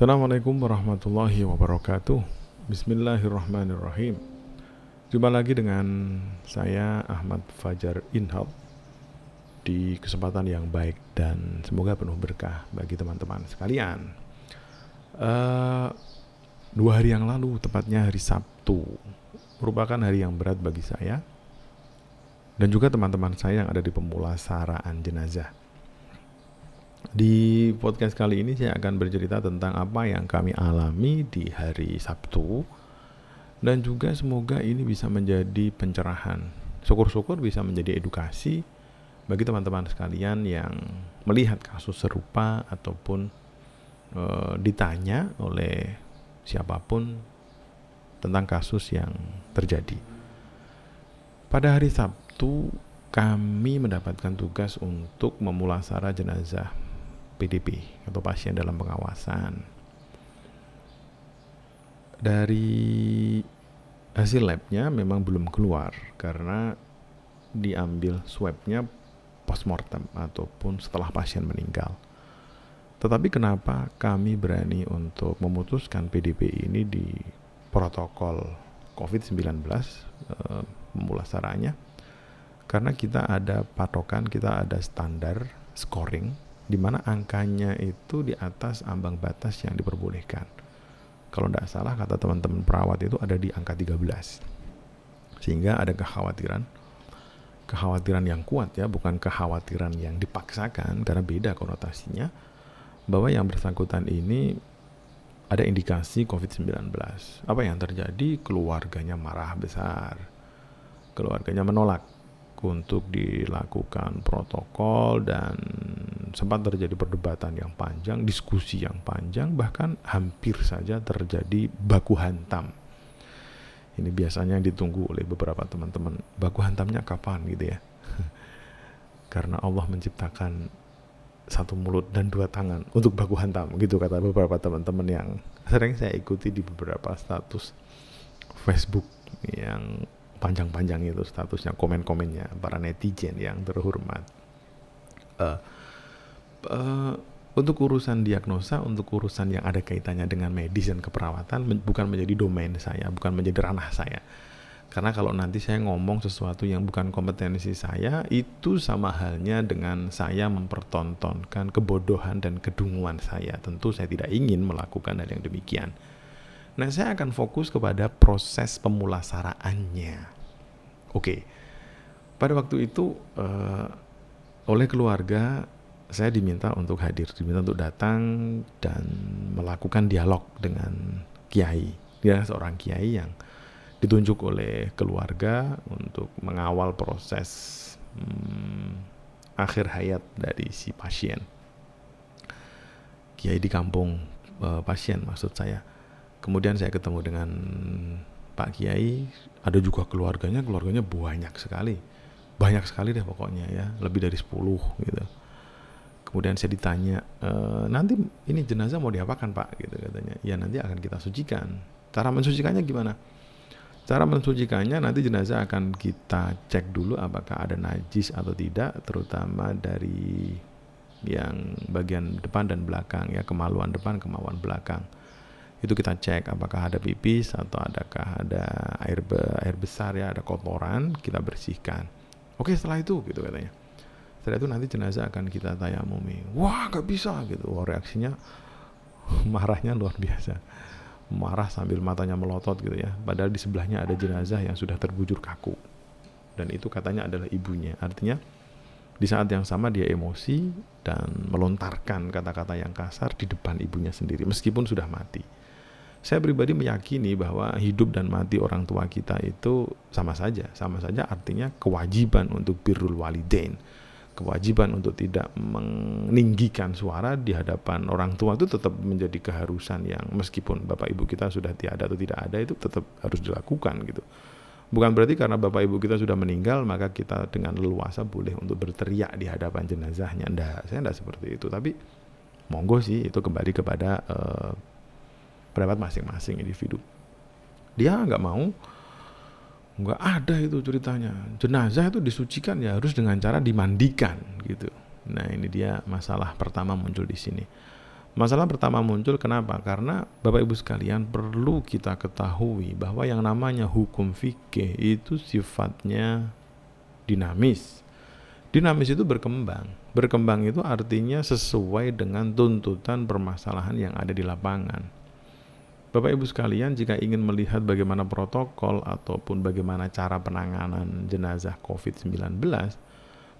Assalamualaikum warahmatullahi wabarakatuh. Bismillahirrahmanirrahim. Jumpa lagi dengan saya Ahmad Fajar Inhab Di kesempatan yang baik dan semoga penuh berkah bagi teman-teman sekalian. Uh, Dua hari yang lalu, tepatnya hari Sabtu Merupakan hari yang berat bagi saya Dan juga teman-teman saya yang ada di pemulasaraan jenazah di podcast kali ini saya akan bercerita tentang apa yang kami alami di hari Sabtu dan juga semoga ini bisa menjadi pencerahan. Syukur-syukur bisa menjadi edukasi bagi teman-teman sekalian yang melihat kasus serupa ataupun e, ditanya oleh siapa pun tentang kasus yang terjadi. Pada hari Sabtu kami mendapatkan tugas untuk memulasara jenazah PDP atau pasien dalam pengawasan. Dari hasil labnya memang belum keluar karena diambil swabnya postmortem ataupun setelah pasien meninggal. Tetapi kenapa kami berani untuk memutuskan PDP ini di protokol COVID-19 eh, pemulasaraannya? Karena kita ada patokan, kita ada standar scoring di mana angkanya itu di atas ambang batas yang diperbolehkan. Kalau tidak salah kata teman-teman perawat itu ada di angka 13. Sehingga ada kekhawatiran kekhawatiran yang kuat ya, bukan kekhawatiran yang dipaksakan karena beda konotasinya bahwa yang bersangkutan ini ada indikasi COVID-19. Apa yang terjadi? Keluarganya marah besar. Keluarganya menolak untuk dilakukan protokol dan sempat terjadi perdebatan yang panjang, diskusi yang panjang, bahkan hampir saja terjadi baku hantam. Ini biasanya yang ditunggu oleh beberapa teman-teman. Baku hantamnya kapan gitu ya? Karena Allah menciptakan satu mulut dan dua tangan untuk baku hantam gitu kata beberapa teman-teman yang sering saya ikuti di beberapa status Facebook yang panjang-panjang itu statusnya komen-komennya para netizen yang terhormat. Uh, uh, untuk urusan diagnosa, untuk urusan yang ada kaitannya dengan medis dan keperawatan men bukan menjadi domain saya, bukan menjadi ranah saya. Karena kalau nanti saya ngomong sesuatu yang bukan kompetensi saya, itu sama halnya dengan saya mempertontonkan kebodohan dan kedunguan saya. Tentu saya tidak ingin melakukan hal yang demikian. Nah, saya akan fokus kepada proses pemulasaraannya. Oke, pada waktu itu uh, oleh keluarga saya diminta untuk hadir, diminta untuk datang dan melakukan dialog dengan kiai. Dia seorang kiai yang ditunjuk oleh keluarga untuk mengawal proses hmm, akhir hayat dari si pasien. Kiai di kampung uh, pasien maksud saya. Kemudian saya ketemu dengan Pak Kiai, ada juga keluarganya, keluarganya banyak sekali. Banyak sekali deh pokoknya ya, lebih dari 10 gitu. Kemudian saya ditanya e, nanti ini jenazah mau diapakan pak? Gitu katanya. Ya nanti akan kita sucikan. Cara mensucikannya gimana? Cara mensucikannya nanti jenazah akan kita cek dulu apakah ada najis atau tidak terutama dari yang bagian depan dan belakang ya kemaluan depan kemaluan belakang itu kita cek apakah ada pipis atau adakah ada air be air besar ya ada kotoran kita bersihkan. Oke setelah itu gitu katanya. Setelah itu nanti jenazah akan kita tayamumi. Wah gak bisa gitu. Wah reaksinya marahnya luar biasa. Marah sambil matanya melotot gitu ya. Padahal di sebelahnya ada jenazah yang sudah terbujur kaku. Dan itu katanya adalah ibunya. Artinya di saat yang sama dia emosi dan melontarkan kata-kata yang kasar di depan ibunya sendiri meskipun sudah mati saya pribadi meyakini bahwa hidup dan mati orang tua kita itu sama saja sama saja artinya kewajiban untuk birrul walidain kewajiban untuk tidak meninggikan suara di hadapan orang tua itu tetap menjadi keharusan yang meskipun bapak ibu kita sudah tiada atau tidak ada itu tetap harus dilakukan gitu. Bukan berarti karena bapak ibu kita sudah meninggal maka kita dengan leluasa boleh untuk berteriak di hadapan jenazahnya. Nggak, saya tidak seperti itu. Tapi monggo sih itu kembali kepada uh, pendapat masing-masing individu. Dia nggak mau nggak ada itu ceritanya jenazah itu disucikan ya harus dengan cara dimandikan gitu nah ini dia masalah pertama muncul di sini Masalah pertama muncul kenapa? Karena Bapak Ibu sekalian perlu kita ketahui bahwa yang namanya hukum fikih itu sifatnya dinamis. Dinamis itu berkembang. Berkembang itu artinya sesuai dengan tuntutan permasalahan yang ada di lapangan. Bapak Ibu sekalian, jika ingin melihat bagaimana protokol ataupun bagaimana cara penanganan jenazah COVID-19,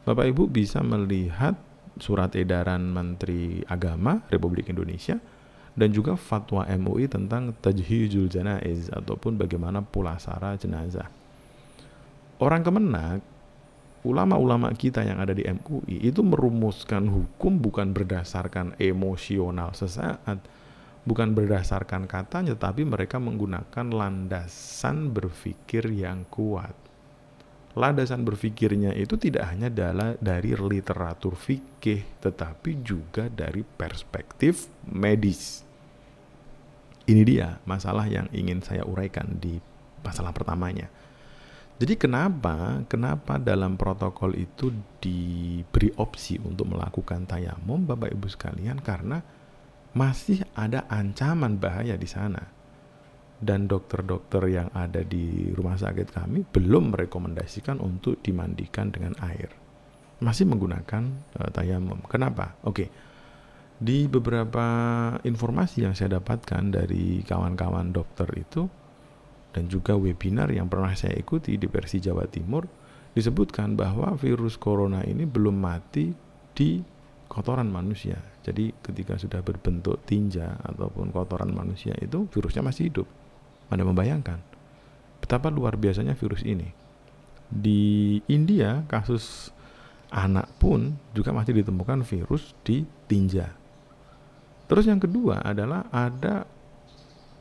Bapak Ibu bisa melihat surat edaran Menteri Agama Republik Indonesia dan juga fatwa MUI tentang tajhizul janaiz ataupun bagaimana pulasara jenazah. Orang kemenak, ulama-ulama kita yang ada di MUI itu merumuskan hukum bukan berdasarkan emosional sesaat, bukan berdasarkan katanya, tapi mereka menggunakan landasan berpikir yang kuat landasan berpikirnya itu tidak hanya dari literatur fikih, tetapi juga dari perspektif medis. Ini dia masalah yang ingin saya uraikan di masalah pertamanya. Jadi kenapa kenapa dalam protokol itu diberi opsi untuk melakukan tayamum Bapak Ibu sekalian karena masih ada ancaman bahaya di sana dan dokter-dokter yang ada di rumah sakit kami belum merekomendasikan untuk dimandikan dengan air. Masih menggunakan uh, tayamum. Kenapa? Oke. Okay. Di beberapa informasi yang saya dapatkan dari kawan-kawan dokter itu dan juga webinar yang pernah saya ikuti di versi Jawa Timur disebutkan bahwa virus corona ini belum mati di kotoran manusia. Jadi ketika sudah berbentuk tinja ataupun kotoran manusia itu virusnya masih hidup. Anda membayangkan betapa luar biasanya virus ini. Di India kasus anak pun juga masih ditemukan virus di tinja. Terus yang kedua adalah ada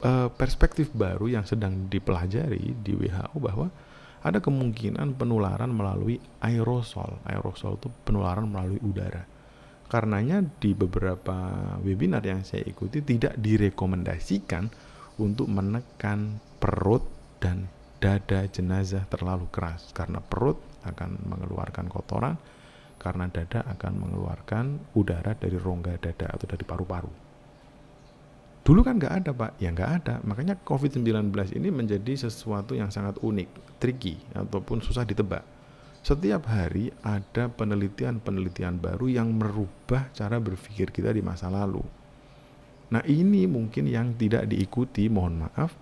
uh, perspektif baru yang sedang dipelajari di WHO bahwa ada kemungkinan penularan melalui aerosol. Aerosol itu penularan melalui udara. Karenanya di beberapa webinar yang saya ikuti tidak direkomendasikan untuk menekan perut dan dada jenazah terlalu keras karena perut akan mengeluarkan kotoran karena dada akan mengeluarkan udara dari rongga dada atau dari paru-paru. Dulu kan nggak ada pak, ya nggak ada. Makanya COVID-19 ini menjadi sesuatu yang sangat unik, tricky, ataupun susah ditebak. Setiap hari ada penelitian-penelitian baru yang merubah cara berpikir kita di masa lalu Nah ini mungkin yang tidak diikuti, mohon maaf,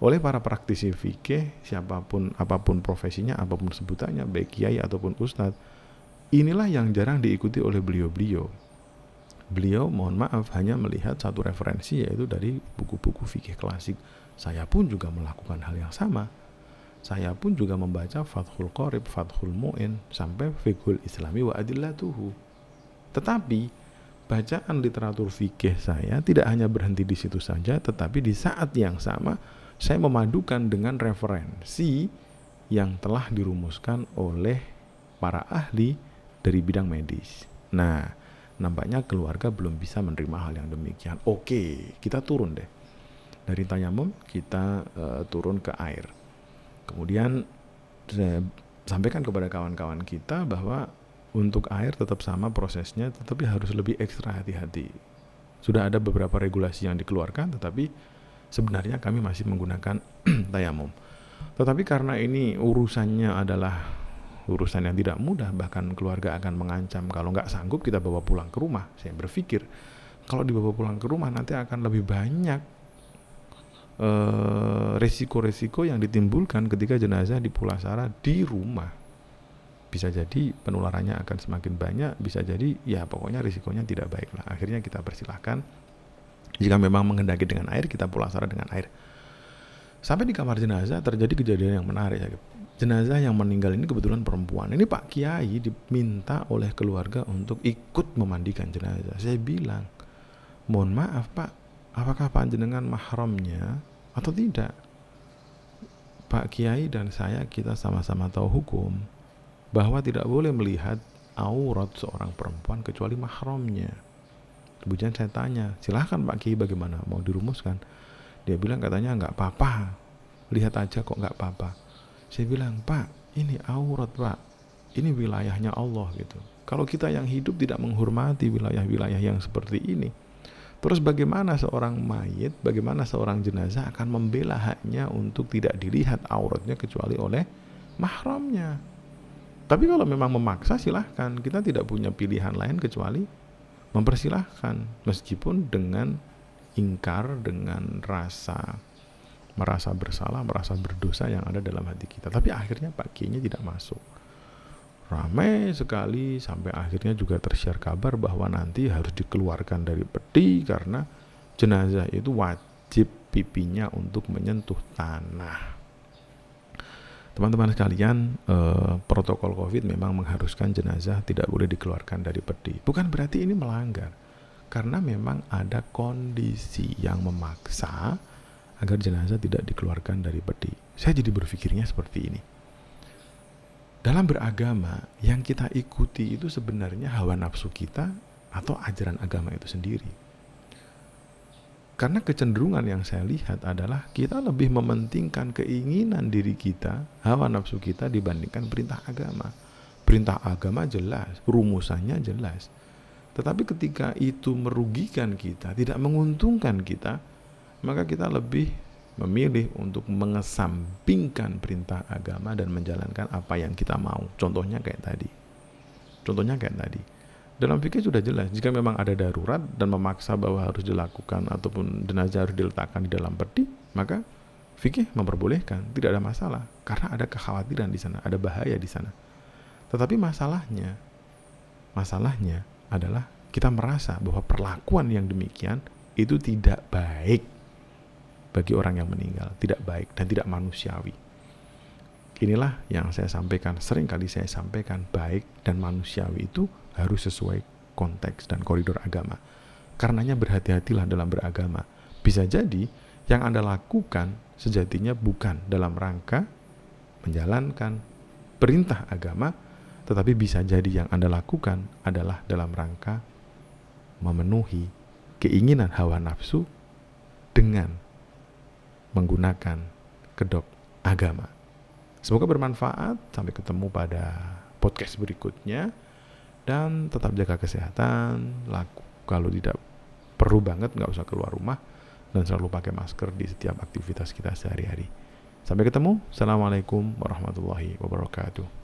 oleh para praktisi fikih, siapa pun, apa pun profesinya, apa pun sebutannya, baik kiai ataupun ustadz. Inilah yang jarang diikuti oleh beliau-beliau. Beliau, mohon maaf, hanya melihat satu referensi yaitu dari buku-buku fikih klasik. Saya pun juga melakukan hal yang sama. Saya pun juga membaca Fathul Qorib, Fathul Mu'in, sampai Fiqhul Islami wa Adillatuhu. Tetapi, bacaan literatur fikih saya tidak hanya berhenti di situ saja, tetapi di saat yang sama saya memadukan dengan referensi yang telah dirumuskan oleh para ahli dari bidang medis. Nah, nampaknya keluarga belum bisa menerima hal yang demikian. Oke, kita turun deh. Dari tayamum kita uh, turun ke air. Kemudian saya sampaikan kepada kawan-kawan kita bahwa untuk air tetap sama prosesnya, tetapi harus lebih ekstra hati-hati. Sudah ada beberapa regulasi yang dikeluarkan, tetapi sebenarnya kami masih menggunakan tayamum. Tetapi karena ini urusannya adalah urusan yang tidak mudah, bahkan keluarga akan mengancam kalau nggak sanggup kita bawa pulang ke rumah. Saya berpikir kalau dibawa pulang ke rumah nanti akan lebih banyak resiko-resiko uh, yang ditimbulkan ketika jenazah di Pulasara di rumah bisa jadi penularannya akan semakin banyak, bisa jadi ya pokoknya risikonya tidak baik lah. Akhirnya kita persilahkan jika memang mengendaki dengan air, kita pulasara dengan air. Sampai di kamar jenazah terjadi kejadian yang menarik. Jenazah yang meninggal ini kebetulan perempuan. Ini Pak Kiai diminta oleh keluarga untuk ikut memandikan jenazah. Saya bilang, mohon maaf Pak, apakah Pak jenengan mahramnya atau tidak? Pak Kiai dan saya kita sama-sama tahu hukum bahwa tidak boleh melihat aurat seorang perempuan kecuali mahramnya. Kemudian saya tanya, silahkan Pak Kiai bagaimana mau dirumuskan? Dia bilang katanya nggak apa-apa, lihat aja kok nggak apa-apa. Saya bilang Pak, ini aurat Pak, ini wilayahnya Allah gitu. Kalau kita yang hidup tidak menghormati wilayah-wilayah yang seperti ini, Terus bagaimana seorang mayit, bagaimana seorang jenazah akan membela haknya untuk tidak dilihat auratnya kecuali oleh mahramnya. Tapi kalau memang memaksa silahkan, kita tidak punya pilihan lain kecuali mempersilahkan meskipun dengan ingkar dengan rasa merasa bersalah, merasa berdosa yang ada dalam hati kita. Tapi akhirnya Pak Kiainya tidak masuk. Ramai sekali sampai akhirnya juga tersiar kabar bahwa nanti harus dikeluarkan dari peti karena jenazah itu wajib pipinya untuk menyentuh tanah. Teman-teman sekalian, eh, protokol COVID memang mengharuskan jenazah tidak boleh dikeluarkan dari peti. Bukan berarti ini melanggar, karena memang ada kondisi yang memaksa agar jenazah tidak dikeluarkan dari peti. Saya jadi berpikirnya seperti ini dalam beragama yang kita ikuti itu sebenarnya hawa nafsu kita atau ajaran agama itu sendiri. Karena kecenderungan yang saya lihat adalah kita lebih mementingkan keinginan diri kita, hawa nafsu kita dibandingkan perintah agama. Perintah agama jelas, rumusannya jelas. Tetapi ketika itu merugikan kita, tidak menguntungkan kita, maka kita lebih memilih untuk mengesampingkan perintah agama dan menjalankan apa yang kita mau. Contohnya kayak tadi. Contohnya kayak tadi. Dalam fikih sudah jelas, jika memang ada darurat dan memaksa bahwa harus dilakukan ataupun jenazah harus diletakkan di dalam peti, maka fikih memperbolehkan, tidak ada masalah karena ada kekhawatiran di sana, ada bahaya di sana. Tetapi masalahnya, masalahnya adalah kita merasa bahwa perlakuan yang demikian itu tidak baik bagi orang yang meninggal, tidak baik dan tidak manusiawi. Inilah yang saya sampaikan, sering kali saya sampaikan, baik dan manusiawi itu harus sesuai konteks dan koridor agama. Karenanya berhati-hatilah dalam beragama. Bisa jadi yang Anda lakukan sejatinya bukan dalam rangka menjalankan perintah agama, tetapi bisa jadi yang Anda lakukan adalah dalam rangka memenuhi keinginan hawa nafsu dengan menggunakan kedok agama. Semoga bermanfaat. Sampai ketemu pada podcast berikutnya. Dan tetap jaga kesehatan. Laku kalau tidak perlu banget nggak usah keluar rumah dan selalu pakai masker di setiap aktivitas kita sehari-hari. Sampai ketemu. Assalamualaikum warahmatullahi wabarakatuh.